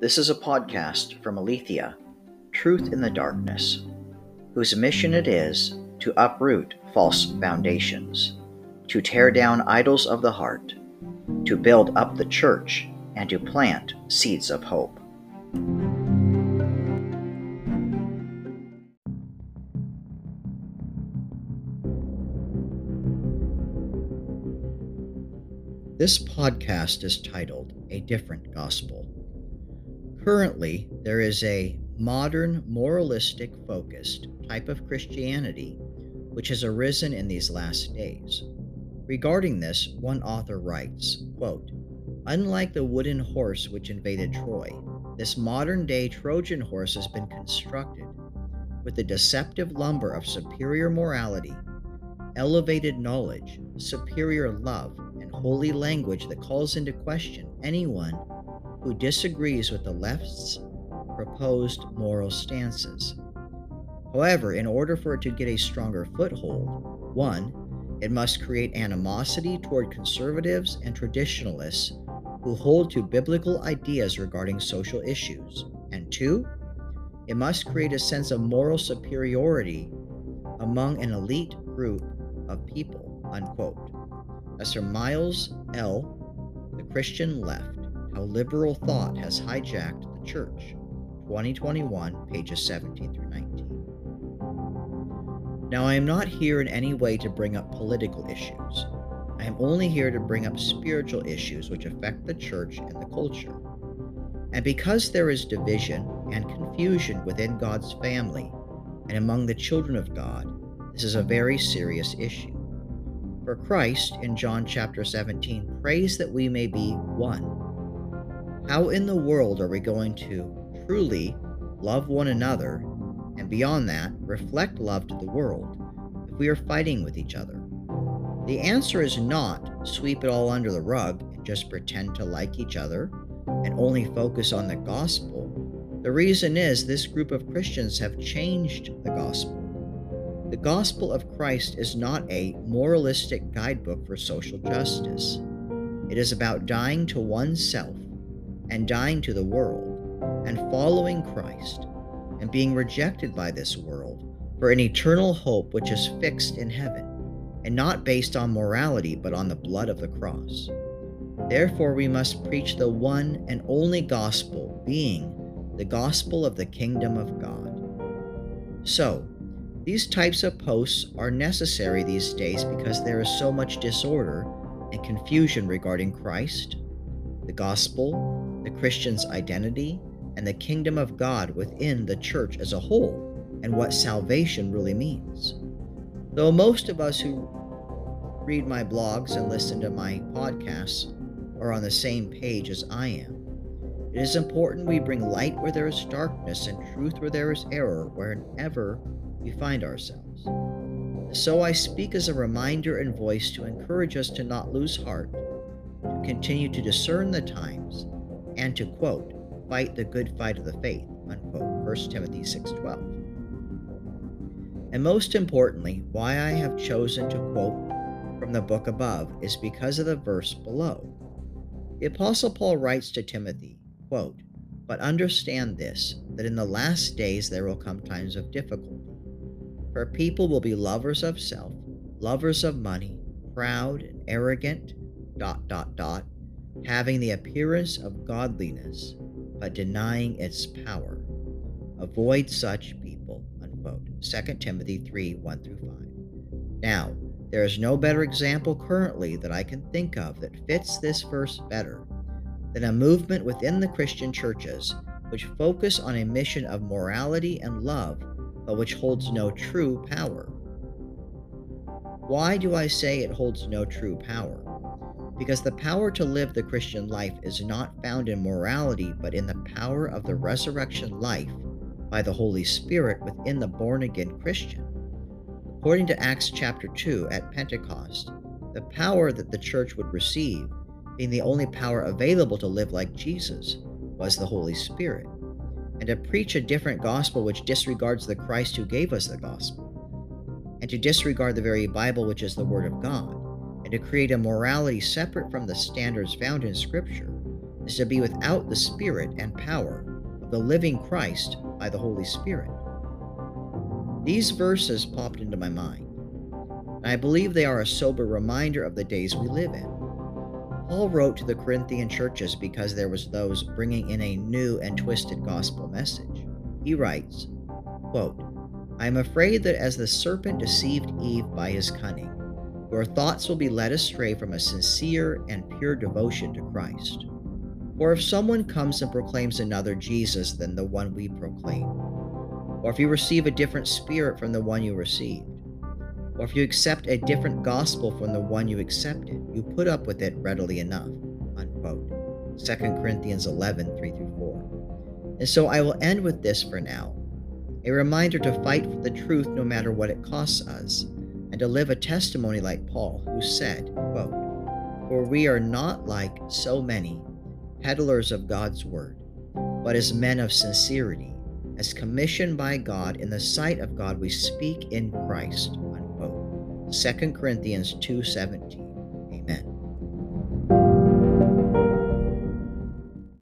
This is a podcast from Aletheia, Truth in the Darkness, whose mission it is to uproot false foundations, to tear down idols of the heart, to build up the church, and to plant seeds of hope. This podcast is titled A Different Gospel. Currently, there is a modern, moralistic focused type of Christianity which has arisen in these last days. Regarding this, one author writes, quote, Unlike the wooden horse which invaded Troy, this modern day Trojan horse has been constructed with the deceptive lumber of superior morality, elevated knowledge, superior love, and holy language that calls into question anyone who disagrees with the left's proposed moral stances. However, in order for it to get a stronger foothold, one, it must create animosity toward conservatives and traditionalists who hold to biblical ideas regarding social issues. And two, it must create a sense of moral superiority among an elite group of people. Unquote. As from Miles L., The Christian Left How Liberal Thought Has Hijacked the Church, 2021, pages 17 through 19. Now, I am not here in any way to bring up political issues. I am only here to bring up spiritual issues which affect the church and the culture. And because there is division and confusion within God's family and among the children of God, this is a very serious issue. For Christ in John chapter 17 prays that we may be one. How in the world are we going to truly love one another and beyond that, reflect love to the world if we are fighting with each other? The answer is not sweep it all under the rug and just pretend to like each other and only focus on the gospel. The reason is this group of Christians have changed the gospel. The gospel of Christ is not a moralistic guidebook for social justice. It is about dying to oneself and dying to the world and following Christ and being rejected by this world for an eternal hope which is fixed in heaven, and not based on morality but on the blood of the cross. Therefore, we must preach the one and only gospel, being the gospel of the kingdom of God. So, these types of posts are necessary these days because there is so much disorder and confusion regarding Christ, the gospel, the Christian's identity, and the kingdom of God within the church as a whole and what salvation really means. Though most of us who read my blogs and listen to my podcasts are on the same page as I am, it is important we bring light where there is darkness and truth where there is error wherever we find ourselves. So I speak as a reminder and voice to encourage us to not lose heart, to continue to discern the times, and to quote, fight the good fight of the faith, unquote, 1 Timothy 6.12. And most importantly, why I have chosen to quote from the book above is because of the verse below. The Apostle Paul writes to Timothy, quote, But understand this, that in the last days there will come times of difficulty. For people will be lovers of self, lovers of money, proud and arrogant, dot, dot, dot, having the appearance of godliness, but denying its power. Avoid such people. Unquote. 2 Timothy 3 1 through 5. Now, there is no better example currently that I can think of that fits this verse better than a movement within the Christian churches which focus on a mission of morality and love, but which holds no true power. Why do I say it holds no true power? Because the power to live the Christian life is not found in morality, but in the power of the resurrection life by the Holy Spirit within the born again Christian. According to Acts chapter 2 at Pentecost, the power that the church would receive, being the only power available to live like Jesus, was the Holy Spirit. And to preach a different gospel which disregards the Christ who gave us the gospel, and to disregard the very Bible which is the Word of God and to create a morality separate from the standards found in Scripture, is to be without the Spirit and power of the living Christ by the Holy Spirit. These verses popped into my mind, and I believe they are a sober reminder of the days we live in. Paul wrote to the Corinthian churches because there was those bringing in a new and twisted gospel message. He writes, quote, I am afraid that as the serpent deceived Eve by his cunning, your thoughts will be led astray from a sincere and pure devotion to Christ. For if someone comes and proclaims another Jesus than the one we proclaim, or if you receive a different spirit from the one you received, or if you accept a different gospel from the one you accepted, you put up with it readily enough. Unquote. 2 Corinthians 11 3 through 4. And so I will end with this for now a reminder to fight for the truth no matter what it costs us, and to live a testimony like Paul, who said, quote, For we are not like so many peddlers of God's word, but as men of sincerity, as commissioned by God in the sight of God we speak in Christ. Unquote. 2 Corinthians 2:17. Amen.